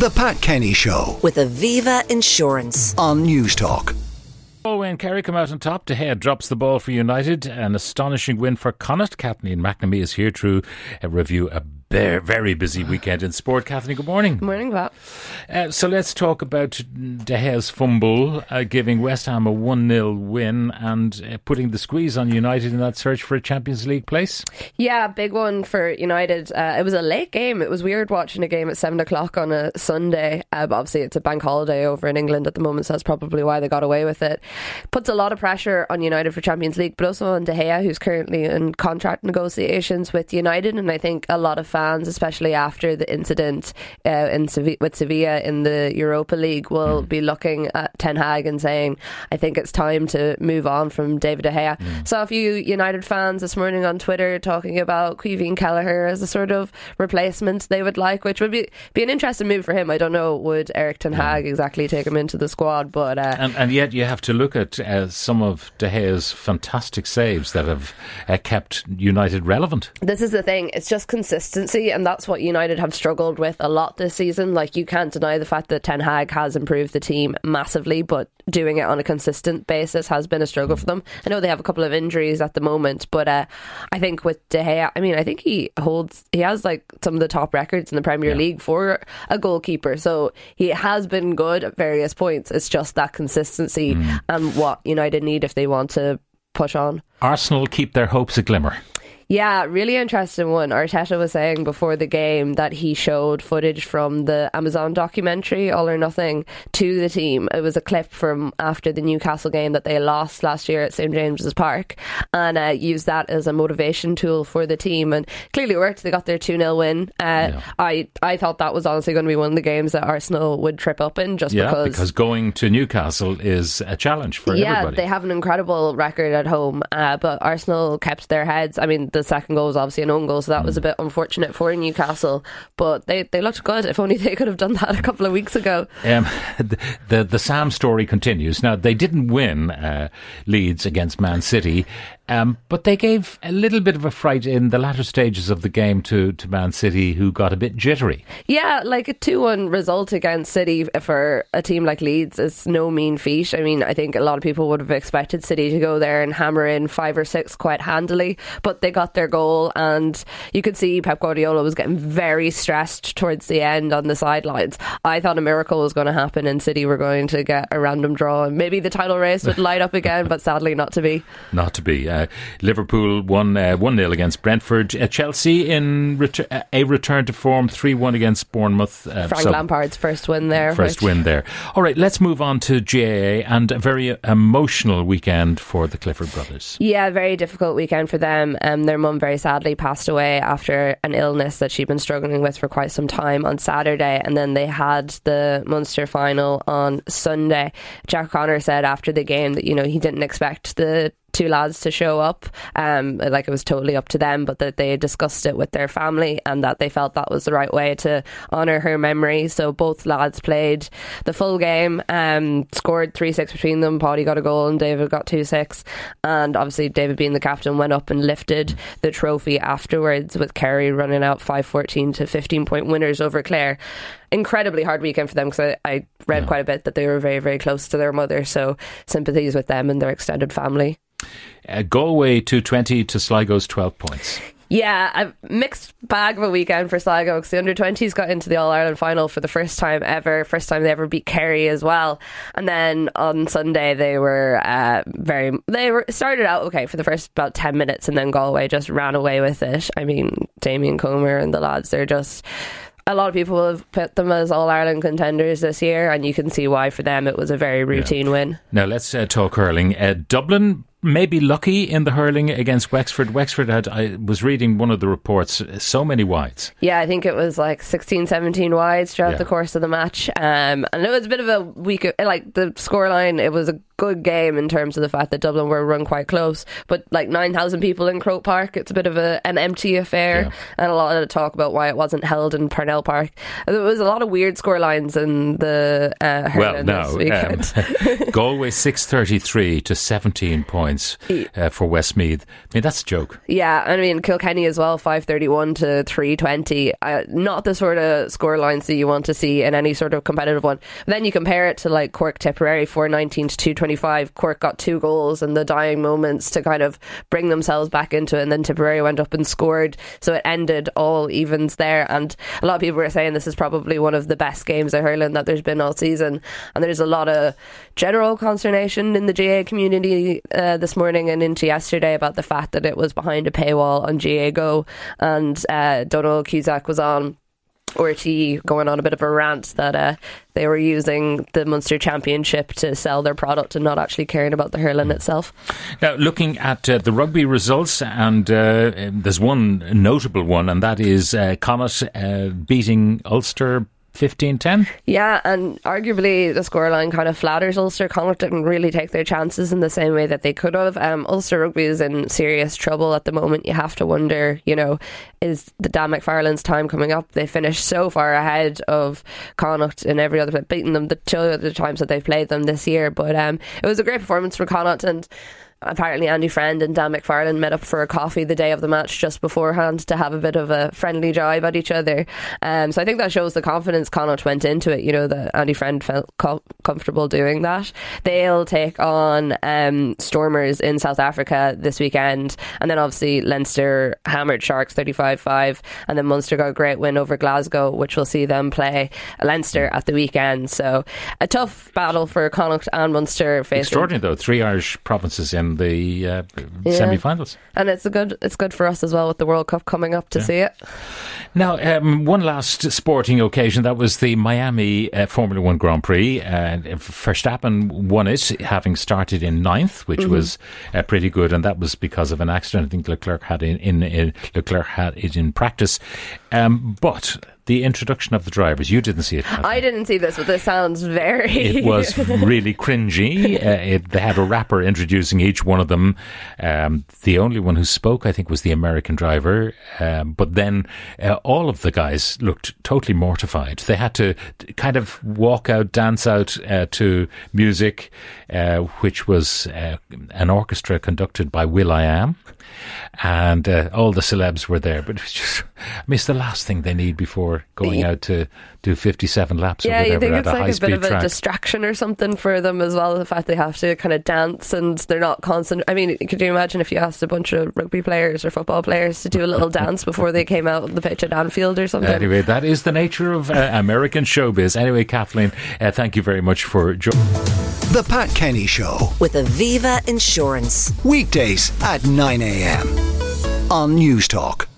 The Pat Kenny Show with Aviva Insurance. on Newstalk. Galway and Kerry come out on top. De Gea drops the ball for United. An astonishing win for Connacht. Kathleen McNamee is here to uh, review a very, very busy weekend in sport. Kathleen, good morning. Good Morning, Pat. Uh, so let's talk about De Gea's fumble, uh, giving West Ham a 1 0 win and uh, putting the squeeze on United in that search for a Champions League place. Yeah, big one for United. Uh, it was a late game. It was weird watching a game at seven o'clock on a Sunday. Uh, but obviously, it's a bank holiday over in England at the moment, so that's probably why they got away with it. Puts a lot of pressure on United for Champions League, but also on De Gea, who's currently in contract negotiations with United. And I think a lot of fans, especially after the incident uh, in Sevilla, with Sevilla in the Europa League, will be looking at Ten Hag and saying, "I think it's time to move on from David De Gea." Saw a few United fans this morning on Twitter talking about Caoimhín Kelleher as a sort of replacement they would like, which would be be an interesting move for him. I don't know would Erik Ten Hag exactly take him into the squad, but uh, And, and yet you have to look at uh, some of De Gea's fantastic saves that have uh, kept United relevant. this is the thing. It's just consistency, and that's what United have struggled with a lot this season. Like you can't deny the fact that Ten Hag has improved the team massively, but doing it on a consistent basis has been a struggle for them. I know they have a couple of injuries at the moment, but uh, I think with De Gea, I mean, I think he holds, he has like some of the top records in the Premier League for a goalkeeper. So he has been good at various points. It's just that consistency and what United need if they want to push on. Arsenal keep their hopes a glimmer. Yeah, really interesting one. Arteta was saying before the game that he showed footage from the Amazon documentary All or Nothing to the team. It was a clip from after the Newcastle game that they lost last year at St James's Park, and uh, used that as a motivation tool for the team. And clearly worked. They got their two 0 win. Uh, I I thought that was honestly going to be one of the games that Arsenal would trip up in, just Yeah, because. because going to Newcastle is a challenge for yeah, everybody. Yeah, they have an incredible record at home, uh, but Arsenal kept their heads. I mean, the second goal was obviously an own goal, so that Mm. was a bit unfortunate for Newcastle. But they, they looked good. If only they could have done that a couple of weeks ago. Um, the, the the Sam story continues. Now they didn't win uh, Leeds against Man City, um, but they gave a little bit of a fright in the latter stages of the game to to Man City, who got a bit jittery. Yeah, like a 2 1 result against City for a team like Leeds is no mean feat. I mean, I think a lot of people would have expected City to go there and hammer in five or six quite handily, but they got their goal, and you could see Pep Guardiola was getting very stressed towards the end on the sidelines. I thought a miracle was going to happen, and City were going to get a random draw, and maybe the title race would light up again, but sadly not to be. Not to be. Uh, Liverpool won uh, one 0 against Brentford. Uh, Chelsea in ret- uh, a return to form, three one against Bournemouth. Uh, Frank so- Lampard's first win there. First win there. All right, let's move on to GAA and a very emotional weekend for the Clifford brothers. Yeah, very difficult weekend for them. Um, their mum very sadly passed away after an illness that she'd been struggling with for quite some time on Saturday, and then they had the Munster final on Sunday. Jack O'Connor said after the game that you know he didn't expect the two lads to show up. Um like it was totally up to them but that they discussed it with their family and that they felt that was the right way to honor her memory. So both lads played the full game um scored 3-6 between them. Paddy got a goal and David got 2-6 and obviously David being the captain went up and lifted the trophy afterwards with Kerry running out 5-14 to 15 point winners over Clare. Incredibly hard weekend for them because I, I read quite a bit that they were very very close to their mother. So sympathies with them and their extended family Uh, Galway 220 to Sligo's 12 points. Yeah, a mixed bag of a weekend for Sligo because the under 20s got into the All Ireland final for the first time ever, first time they ever beat Kerry as well. And then on Sunday they were uh, very they were started out okay for the first about 10 minutes and then Galway just ran away with it. I mean, Damien Comer and the lads they're just a lot of people have put them as All Ireland contenders this year, and you can see why for them it was a very routine win. Now let's uh, talk hurling. Uh, Dublin may be lucky in the hurling against Wexford. Wexford had, I was reading one of the reports, so many wides. Yeah, I think it was like 16, 17 wides throughout Yeah. the course of the match. Um, and it was a bit of a weak, like the scoreline, it was a good game in terms of the fact that Dublin were run quite close. But like 9,000 people in Croke Park, it's a bit of a, an empty affair. Yeah. And a lot of talk about why it wasn't held in Parnell Park. There was a lot of weird score lines in the uh, Well, no. Um, Galway 633 to 17 points uh, for Westmeath. I mean, that's a joke. Yeah, and I mean Kilkenny as well, five thirty one to three twenty. Uh, not the sort of score lines that you want to see in any sort of competitive one. then you compare it to like Cork Tipperary, four nineteen to two twenty five. Cork got two goals in the dying moments to kind of bring themselves back into it, and then Tipperary went up and scored, so it ended all evens there. And a lot of people were saying this is probably one of the best games of hurling that there's been all season, and there's a lot of general consternation in the GAA community uh, this morning and into yesterday about the fact that it was behind a paywall on GAAGO, and uh, Donald Cusack was on RTÉ going on a bit of a rant that uh, they were using the Munster Championship to sell their product and not actually caring about the hurling itself. Now, looking at uh, the rugby results, and uh, there's one notable one, and that is uh, Connacht uh, beating Ulster 15 10. Yeah, and arguably the scoreline kind of flatters Ulster. Connacht didn't really take their chances in the same way that they could have. Um, Ulster rugby is in serious trouble at the moment. You have to wonder, you know, is the Dan McFarland's time coming up? They finished so far ahead of Connacht in every other, beating them the two other times that they've played them this year. But um, it was a great performance for Connacht and apparently Andy Friend and Dan McFarland met up for a coffee the day of the match just beforehand to have a bit of a friendly jibe at each other. Um, so I think that shows the confidence Connacht went into it. You know that Andy Friend felt co- comfortable doing that. They'll take on um, Stormers in South Africa this weekend, and then obviously Leinster hammered Sharks thirty-five five, and then Munster got a great win over Glasgow, which will see them play Leinster at the weekend. So a tough battle for Connacht and Munster facing Extraordinary, though. Three Irish provinces in the uh, Yeah. semi finals. and it's a good it's good for us as well with the World Cup coming up to see it. Now, um, one last sporting occasion that was the Miami uh, Formula One Grand Prix. Uh, Verstappen won it, having started in ninth, which was uh, pretty good, and that was because of an accident. I think Leclerc had in, in, in Leclerc had it in practice, um, but the introduction of the drivers, you didn't see it. I didn't see this, but this sounds very. It was really cringy. Uh, it, they had a rapper introducing each one of them. Um, the only one who spoke, I think, was the American driver. Um, but then uh, all of the guys looked totally mortified. They had to kind of walk out, dance out uh, to music, uh, which was uh, an orchestra conducted by will.i.am. And uh, all the celebs were there, but it was just, I mean, it's the last thing they need before going out to do 57 laps yeah, or you whatever think it's a like a bit speed of a track. distraction or something for them as well. The fact they have to kind of dance and they're not constant. I mean, could you imagine if you asked a bunch of rugby players or football players to do a little dance before they came out on the pitch at Anfield or something? Anyway, that is the nature of uh, American showbiz. Anyway, Kathleen, uh, thank you very much for joining. The Pat Kenny Show. With Aviva Insurance. Weekdays at 9 a.m. on Newstalk.